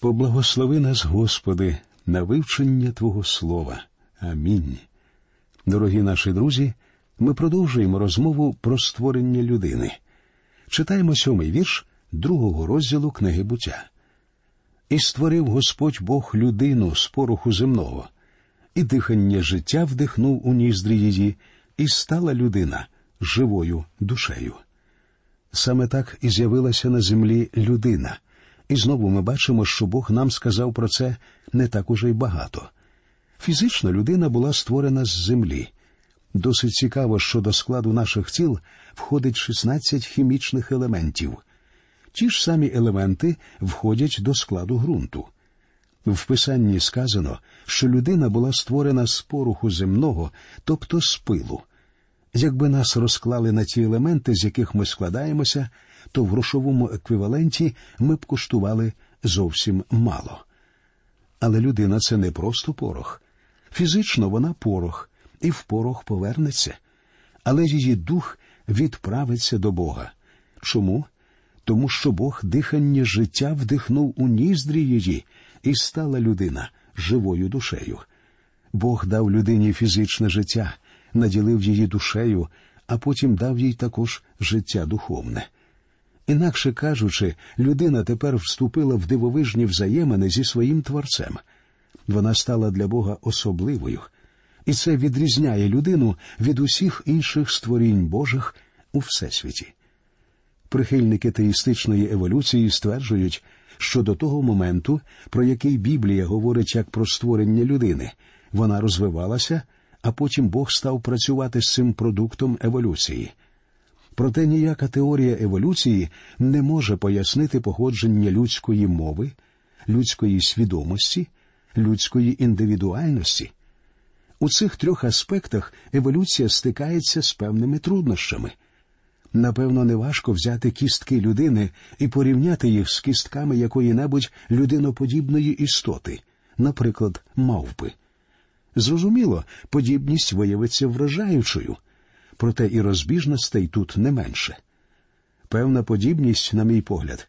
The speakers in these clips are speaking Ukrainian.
Поблагослови нас, Господи, на вивчення Твого Слова. Амінь. Дорогі наші друзі, ми продовжуємо розмову про створення людини. Читаємо сьомий вірш другого розділу книги буття. І створив Господь Бог людину з пороху земного, і дихання життя вдихнув у ніздрі її, і стала людина живою душею. Саме так і з'явилася на землі людина. І знову ми бачимо, що Бог нам сказав про це не так уже й багато. Фізична людина була створена з землі. Досить цікаво, що до складу наших тіл входить 16 хімічних елементів. Ті ж самі елементи входять до складу ґрунту. В писанні сказано, що людина була створена з поруху земного, тобто з пилу. Якби нас розклали на ті елементи, з яких ми складаємося, то в грошовому еквіваленті ми б коштували зовсім мало. Але людина це не просто порох. Фізично вона порох, і в порох повернеться, але її дух відправиться до Бога. Чому? Тому що Бог дихання життя вдихнув у ніздрі її, і стала людина живою душею. Бог дав людині фізичне життя, наділив її душею, а потім дав їй також життя духовне. Інакше кажучи, людина тепер вступила в дивовижні взаємини зі своїм творцем. Вона стала для Бога особливою, і це відрізняє людину від усіх інших створінь Божих у всесвіті. Прихильники теїстичної еволюції стверджують, що до того моменту, про який Біблія говорить як про створення людини, вона розвивалася, а потім Бог став працювати з цим продуктом еволюції. Проте ніяка теорія еволюції не може пояснити походження людської мови, людської свідомості, людської індивідуальності. У цих трьох аспектах еволюція стикається з певними труднощами. Напевно, неважко взяти кістки людини і порівняти їх з кістками якої-небудь людиноподібної істоти, наприклад, мавпи. Зрозуміло, подібність виявиться вражаючою, проте і розбіжностей тут не менше. Певна подібність, на мій погляд,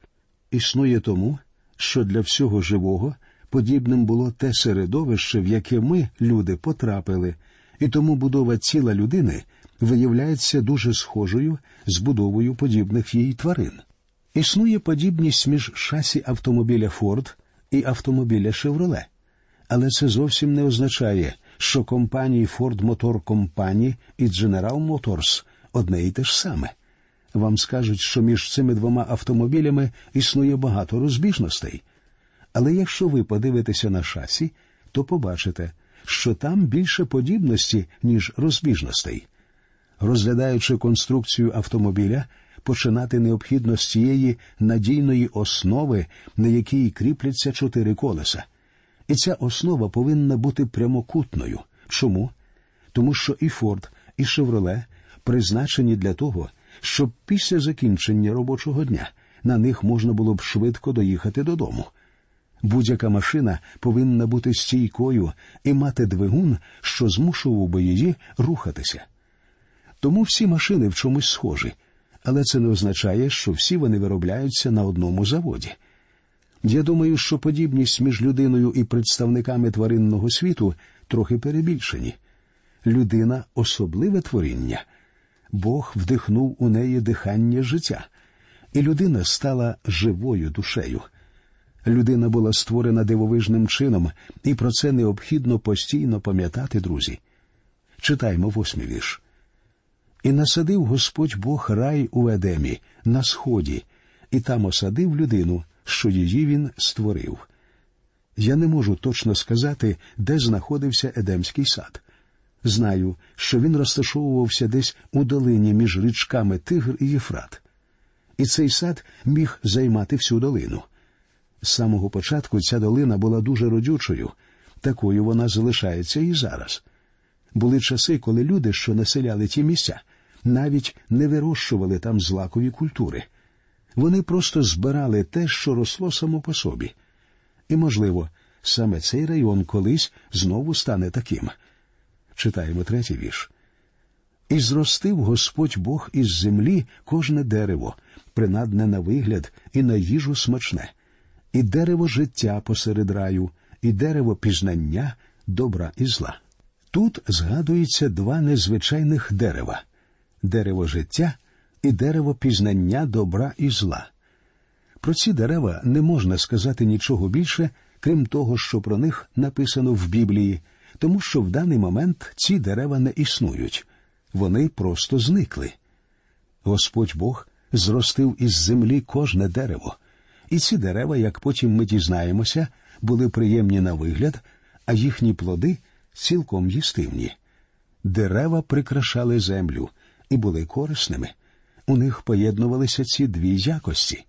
існує тому, що для всього живого подібним було те середовище, в яке ми, люди, потрапили, і тому будова тіла людини виявляється дуже схожою з будовою подібних їй тварин. Існує подібність між шасі автомобіля Форд і автомобіля Шевроле, але це зовсім не означає, що компанії Ford Motor Company і General Motors одне і те ж саме. Вам скажуть, що між цими двома автомобілями існує багато розбіжностей. Але якщо ви подивитеся на шасі, то побачите, що там більше подібності, ніж розбіжностей. Розглядаючи конструкцію автомобіля, починати необхідно з цієї надійної основи, на якій кріпляться чотири колеса. І ця основа повинна бути прямокутною. Чому? Тому що і Форд, і Шевроле призначені для того, щоб після закінчення робочого дня на них можна було б швидко доїхати додому. Будь-яка машина повинна бути стійкою і мати двигун, що змушував би її рухатися. Тому всі машини в чомусь схожі, але це не означає, що всі вони виробляються на одному заводі. Я думаю, що подібність між людиною і представниками тваринного світу трохи перебільшені. Людина особливе творіння. Бог вдихнув у неї дихання життя, і людина стала живою душею. Людина була створена дивовижним чином, і про це необхідно постійно пам'ятати, друзі. Читаймо восьмий вірш. І насадив Господь Бог рай у Едемі на сході, і там осадив людину, що її він створив. Я не можу точно сказати, де знаходився Едемський сад. Знаю, що він розташовувався десь у долині між річками Тигр і Єфрат. І цей сад міг займати всю долину. З самого початку ця долина була дуже родючою, такою вона залишається і зараз. Були часи, коли люди, що населяли ті місця, навіть не вирощували там злакові культури. Вони просто збирали те, що росло само по собі. І, можливо, саме цей район колись знову стане таким. Читаємо третій вірш. І зростив Господь Бог із землі кожне дерево, принадне на вигляд і на їжу смачне, і дерево життя посеред раю, і дерево пізнання добра і зла. Тут згадується два незвичайних дерева дерево життя і дерево пізнання добра і зла. Про ці дерева не можна сказати нічого більше, крім того, що про них написано в Біблії, тому що в даний момент ці дерева не існують, вони просто зникли. Господь Бог зростив із землі кожне дерево, і ці дерева, як потім ми дізнаємося, були приємні на вигляд, а їхні плоди цілком їстивні. Дерева прикрашали землю і були корисними. У них поєднувалися ці дві якості.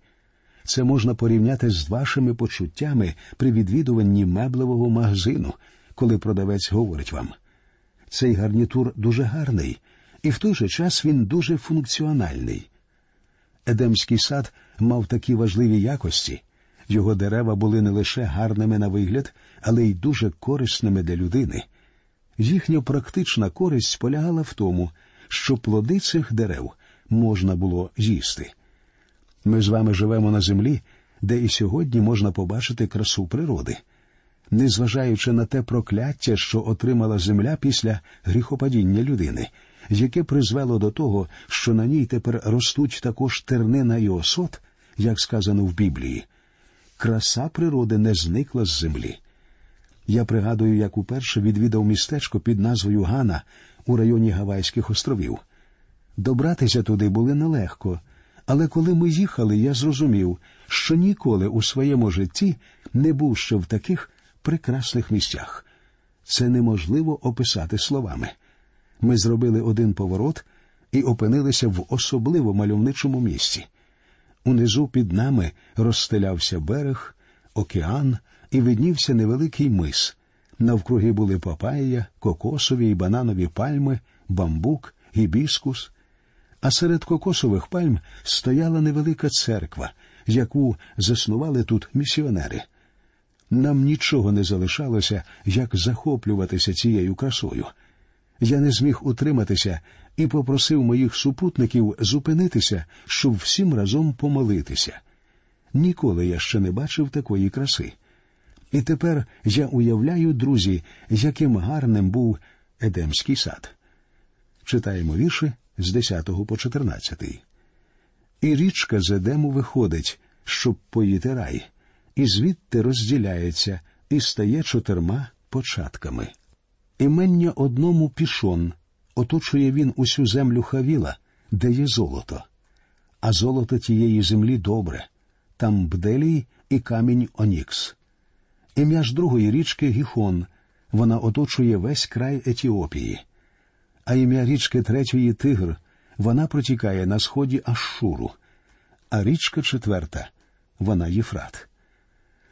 Це можна порівняти з вашими почуттями при відвідуванні меблевого магазину, коли продавець говорить вам. Цей гарнітур дуже гарний, і в той же час він дуже функціональний. Едемський сад мав такі важливі якості. Його дерева були не лише гарними на вигляд, але й дуже корисними для людини. Їхня практична користь полягала в тому, що плоди цих дерев можна було їсти. Ми з вами живемо на землі, де і сьогодні можна побачити красу природи. Незважаючи на те прокляття, що отримала земля після гріхопадіння людини, яке призвело до того, що на ній тепер ростуть також тернина і осот, як сказано в Біблії, краса природи не зникла з землі. Я пригадую, як уперше відвідав містечко під назвою Гана у районі Гавайських островів. Добратися туди було нелегко, але коли ми їхали, я зрозумів, що ніколи у своєму житті не був ще в таких прекрасних місцях. Це неможливо описати словами. Ми зробили один поворот і опинилися в особливо мальовничому місці. Унизу під нами розстелявся берег, океан і виднівся невеликий мис. Навкруги були папайя, кокосові й бананові пальми, бамбук, гібіскус. А серед кокосових пальм стояла невелика церква, яку заснували тут місіонери. Нам нічого не залишалося, як захоплюватися цією красою. Я не зміг утриматися і попросив моїх супутників зупинитися, щоб всім разом помолитися. Ніколи я ще не бачив такої краси. І тепер я уявляю, друзі, яким гарним був Едемський сад. Читаємо вірші з 10 по 14. І річка з Едему виходить, щоб поїти рай, і звідти розділяється і стає чотирма початками. Імення одному пішон оточує він усю землю Хавіла, де є золото, а золото тієї землі добре, там бделій і камінь Онікс. Ім'я ж другої річки Гіхон, вона оточує весь край Етіопії, а ім'я річки третьої Тигр, вона протікає на сході Ашшуру, а річка четверта вона Єфрат.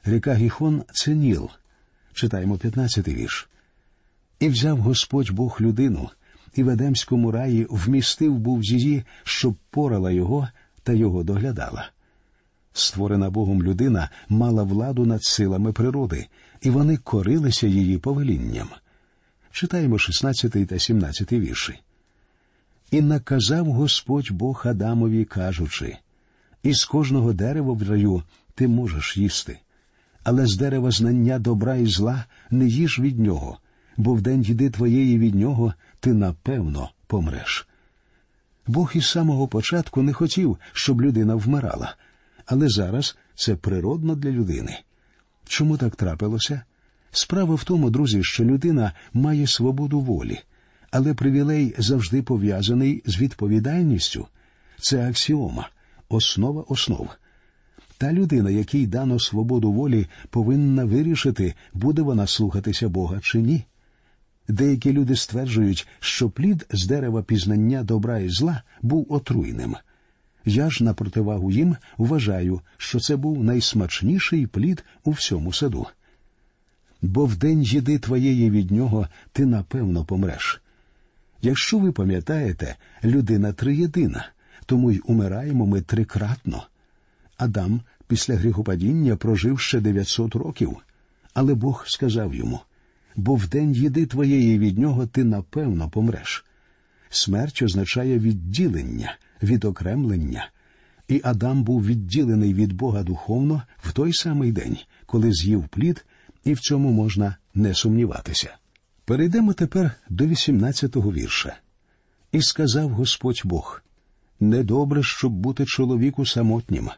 Ріка Гіхон це Ніл. Читаємо 15-й вірш. І взяв Господь Бог людину, і в Едемському раї вмістив був її, щоб порала його та його доглядала. Створена Богом людина мала владу над силами природи, і вони корилися її повелінням. Читаємо 16 та 17 вірші. І наказав Господь Бог Адамові, кажучи із кожного дерева в раю ти можеш їсти, але з дерева знання добра і зла не їж від нього, бо в день їди твоєї від нього ти напевно помреш. Бог із самого початку не хотів, щоб людина вмирала, але зараз це природно для людини. Чому так трапилося? Справа в тому, друзі, що людина має свободу волі, але привілей завжди пов'язаний з відповідальністю. Це аксіома, основа основ. Та людина, якій дано свободу волі, повинна вирішити, буде вона слухатися Бога чи ні. Деякі люди стверджують, що плід з дерева пізнання добра і зла був отруйним. Я ж на противагу їм вважаю, що це був найсмачніший плід у всьому саду. Бо в день їди твоєї від нього ти напевно помреш. Якщо ви пам'ятаєте, людина триєдина, тому й умираємо ми трикратно. Адам після гріхопадіння прожив ще 900 років, але Бог сказав йому бо в день їди твоєї від нього ти напевно помреш. Смерть означає відділення, відокремлення, і Адам був відділений від Бога духовно в той самий день, коли з'їв плід, і в цьому можна не сумніватися. Перейдемо тепер до 18-го вірша. І сказав Господь Бог недобре, щоб бути чоловіку самотнім,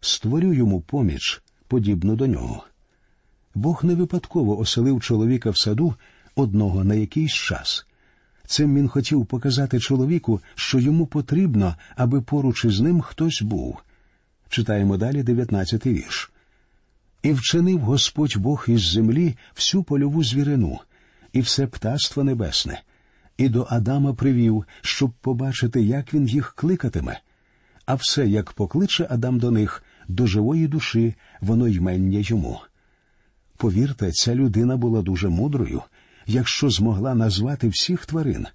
створю йому поміч, подібну до нього. Бог не випадково оселив чоловіка в саду одного на якийсь час. Цим він хотів показати чоловіку, що йому потрібно, аби поруч із ним хтось був. Читаємо далі 19-й вірш. І вчинив Господь Бог із землі всю польову звірину, і все птаство небесне, і до Адама привів, щоб побачити, як він їх кликатиме. А все, як покличе Адам до них, до живої душі, воно ймення йому. Повірте, ця людина була дуже мудрою, якщо змогла назвати всіх тварин.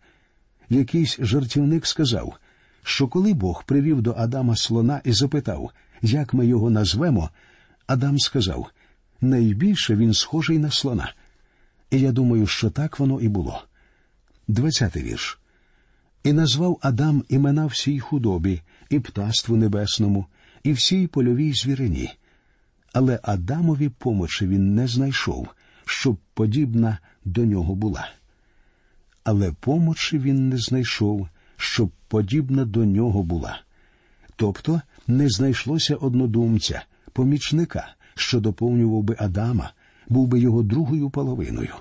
Якийсь жартівник сказав, що коли Бог привів до Адама слона і запитав, як ми його назвемо, Адам сказав найбільше він схожий на слона. І я думаю, що так воно і було. Двадцятий вірш. І назвав Адам імена всій худобі, і птаству небесному, і всій польовій звірині. Але Адамові помочі він не знайшов, щоб подібна до нього була. Але помочі він не знайшов, щоб подібна до нього була. Тобто не знайшлося однодумця, помічника, що доповнював би Адама, був би його другою половиною.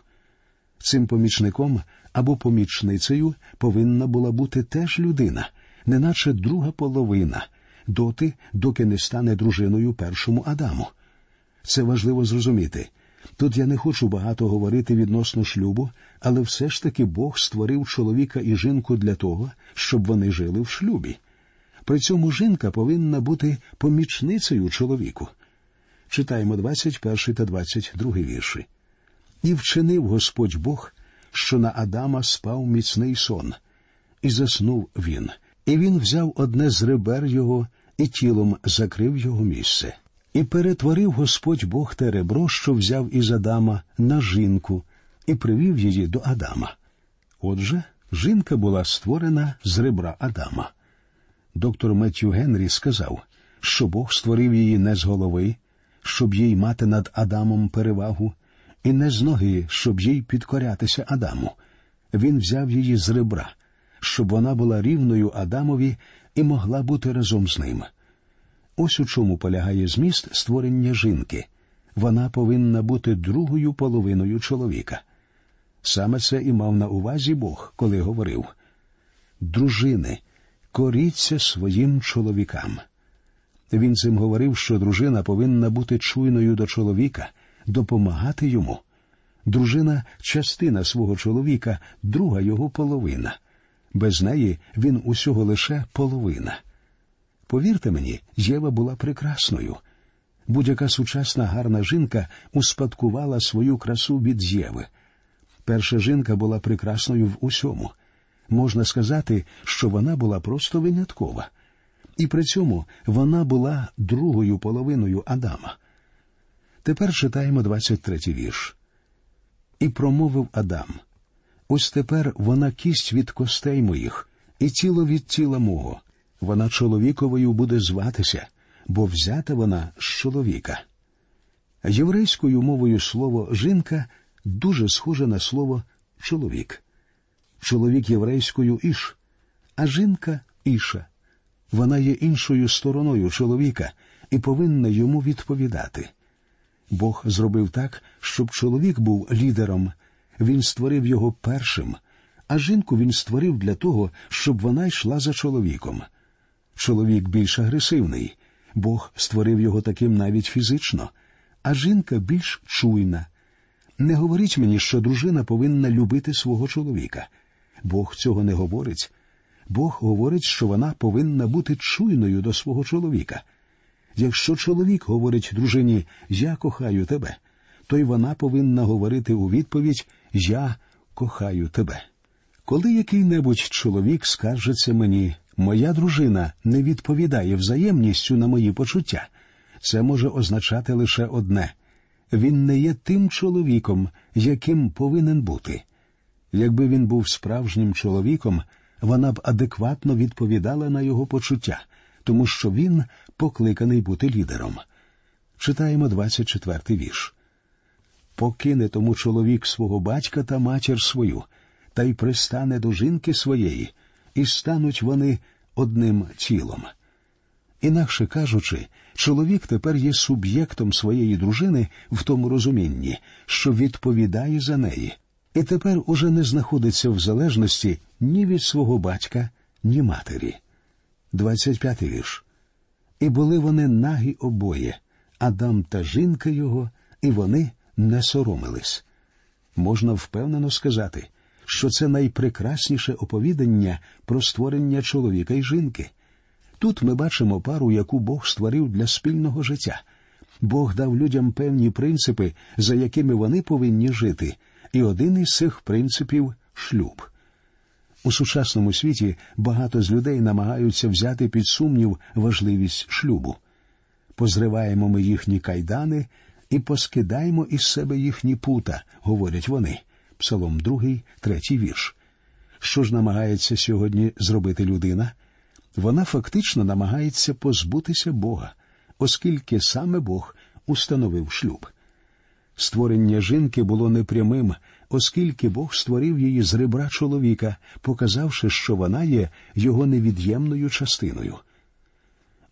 Цим помічником або помічницею повинна була бути теж людина, неначе друга половина, доти, доки не стане дружиною першому Адаму. Це важливо зрозуміти. Тут я не хочу багато говорити відносно шлюбу, але все ж таки Бог створив чоловіка і жінку для того, щоб вони жили в шлюбі. При цьому жінка повинна бути помічницею чоловіку. Читаємо 21 та 22 вірші. І вчинив Господь Бог, що на Адама спав міцний сон, і заснув він, і він взяв одне з ребер його і тілом закрив його місце. І перетворив Господь Бог те ребро, що взяв із Адама на жінку, і привів її до Адама. Отже, жінка була створена з ребра Адама. Доктор Меттю Генрі сказав, що Бог створив її не з голови, щоб їй мати над Адамом перевагу, і не з ноги, щоб їй підкорятися Адаму. Він взяв її з ребра, щоб вона була рівною Адамові і могла бути разом з ним. Ось у чому полягає зміст створення жінки. Вона повинна бути другою половиною чоловіка. Саме це і мав на увазі Бог, коли говорив Дружини, коріться своїм чоловікам. Він цим говорив, що дружина повинна бути чуйною до чоловіка, допомагати йому. Дружина частина свого чоловіка, друга його половина. Без неї він усього лише половина. Повірте мені, Єва була прекрасною. Будь-яка сучасна гарна жінка успадкувала свою красу від Єви. Перша жінка була прекрасною в усьому. Можна сказати, що вона була просто виняткова. І при цьому вона була другою половиною Адама. Тепер читаємо 23-й вірш. І промовив Адам. Ось тепер вона кість від костей моїх, і тіло від тіла мого. Вона чоловіковою буде зватися, бо взята вона з чоловіка. Єврейською мовою слово жінка дуже схоже на слово чоловік. Чоловік єврейською іш, а жінка іша. Вона є іншою стороною чоловіка і повинна йому відповідати. Бог зробив так, щоб чоловік був лідером, він створив його першим, а жінку він створив для того, щоб вона йшла за чоловіком. Чоловік більш агресивний, Бог створив його таким навіть фізично, а жінка більш чуйна. Не говоріть мені, що дружина повинна любити свого чоловіка. Бог цього не говорить. Бог говорить, що вона повинна бути чуйною до свого чоловіка. Якщо чоловік говорить дружині Я кохаю тебе, то й вона повинна говорити у відповідь Я кохаю тебе. Коли який-небудь чоловік скаржиться мені, моя дружина не відповідає взаємністю на мої почуття, це може означати лише одне він не є тим чоловіком, яким повинен бути. Якби він був справжнім чоловіком, вона б адекватно відповідала на його почуття, тому що він покликаний бути лідером. Читаємо 24-й вірш. Покине тому чоловік свого батька та матір свою, та й пристане до жінки своєї, і стануть вони одним тілом. Інакше кажучи, чоловік тепер є суб'єктом своєї дружини в тому розумінні, що відповідає за неї, і тепер уже не знаходиться в залежності ні від свого батька, ні матері. 25 вірш. І були вони нагі обоє, Адам та жінка його, і вони не соромились. Можна впевнено сказати, що це найпрекрасніше оповідання про створення чоловіка і жінки. Тут ми бачимо пару, яку Бог створив для спільного життя. Бог дав людям певні принципи, за якими вони повинні жити, і один із цих принципів шлюб. У сучасному світі багато з людей намагаються взяти під сумнів важливість шлюбу. Позриваємо ми їхні кайдани і поскидаємо із себе їхні пута, говорять вони. Псалом 2, 3 вірш. Що ж намагається сьогодні зробити людина? Вона фактично намагається позбутися Бога, оскільки саме Бог установив шлюб. Створення жінки було непрямим, оскільки Бог створив її з ребра чоловіка, показавши, що вона є його невід'ємною частиною.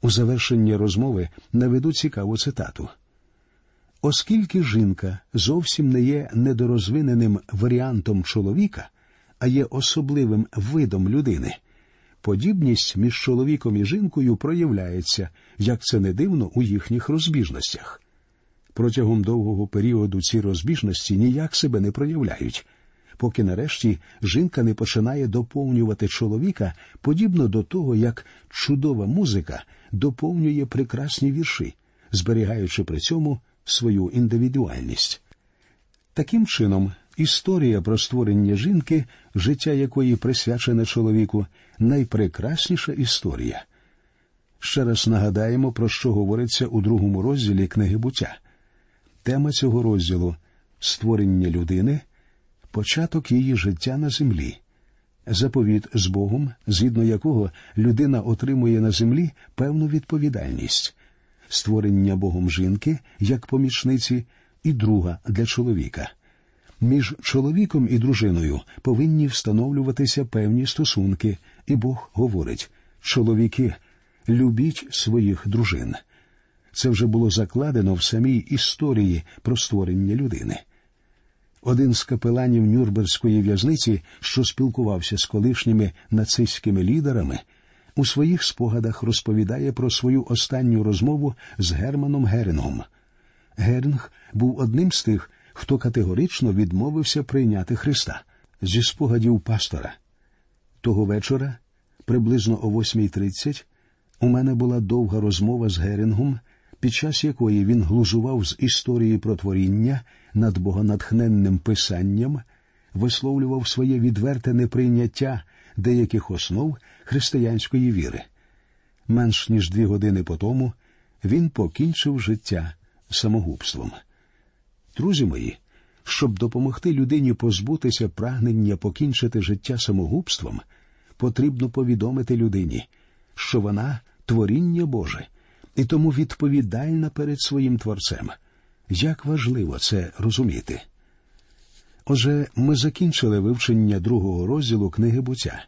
У завершенні розмови наведу цікаву цитату. Оскільки жінка зовсім не є недорозвиненим варіантом чоловіка, а є особливим видом людини, подібність між чоловіком і жінкою проявляється, як це не дивно у їхніх розбіжностях. Протягом довгого періоду ці розбіжності ніяк себе не проявляють, поки нарешті жінка не починає доповнювати чоловіка подібно до того, як чудова музика доповнює прекрасні вірші, зберігаючи при цьому свою індивідуальність. Таким чином, історія про створення жінки, життя якої присвячене чоловіку, найпрекрасніша історія. Ще раз нагадаємо, про що говориться у другому розділі книги буття. Тема цього розділу створення людини, початок її життя на землі, заповіт з Богом, згідно якого людина отримує на землі певну відповідальність, створення Богом жінки як помічниці і друга для чоловіка. Між чоловіком і дружиною повинні встановлюватися певні стосунки, і Бог говорить чоловіки, любіть своїх дружин. Це вже було закладено в самій історії про створення людини. Один з капеланів Нюрнберзької в'язниці, що спілкувався з колишніми нацистськими лідерами, у своїх спогадах розповідає про свою останню розмову з Германом Герингом. Геринг був одним з тих, хто категорично відмовився прийняти Христа зі спогадів пастора. Того вечора, приблизно о 8.30, у мене була довга розмова з Герингом, під час якої він глузував з історії про творіння над богонатхненним писанням, висловлював своє відверте неприйняття деяких основ християнської віри. Менш ніж дві години по тому він покінчив життя самогубством. Друзі мої, щоб допомогти людині позбутися прагнення покінчити життя самогубством, потрібно повідомити людині, що вона творіння Боже і тому відповідальна перед своїм творцем. Як важливо це розуміти. Отже, ми закінчили вивчення другого розділу книги буття.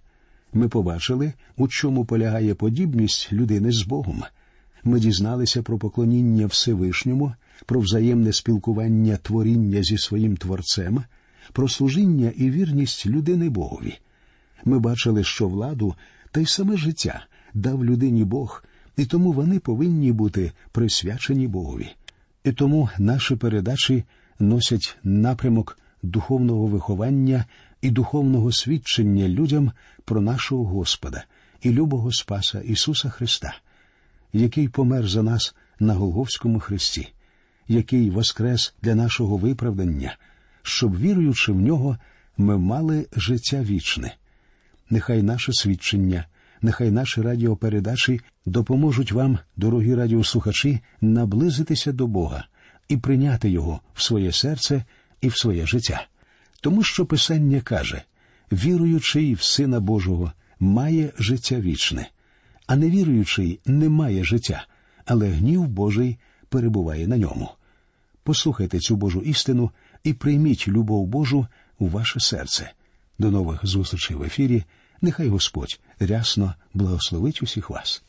Ми побачили, у чому полягає подібність людини з Богом. Ми дізналися про поклоніння Всевишньому, про взаємне спілкування творіння зі своїм творцем, про служіння і вірність людини Богові. Ми бачили, що владу та й саме життя дав людині Бог, і тому вони повинні бути присвячені Богові. І тому наші передачі носять напрямок духовного виховання і духовного свідчення людям про нашого Господа і любого Спаса Ісуса Христа, який помер за нас на Голговському Христі, який воскрес для нашого виправдання, щоб, віруючи в нього, ми мали життя вічне. Нехай наше свідчення, нехай наші радіопередачі допоможуть вам, дорогі радіослухачі, наблизитися до Бога і прийняти Його в своє серце і в своє життя. Тому що Писання каже віруючий в Сина Божого має життя вічне, а невіруючий не має життя, але гнів Божий перебуває на ньому. Послухайте цю Божу істину і прийміть любов Божу у ваше серце. До нових зустрічей в ефірі. Нехай Господь рясно благословить усіх вас.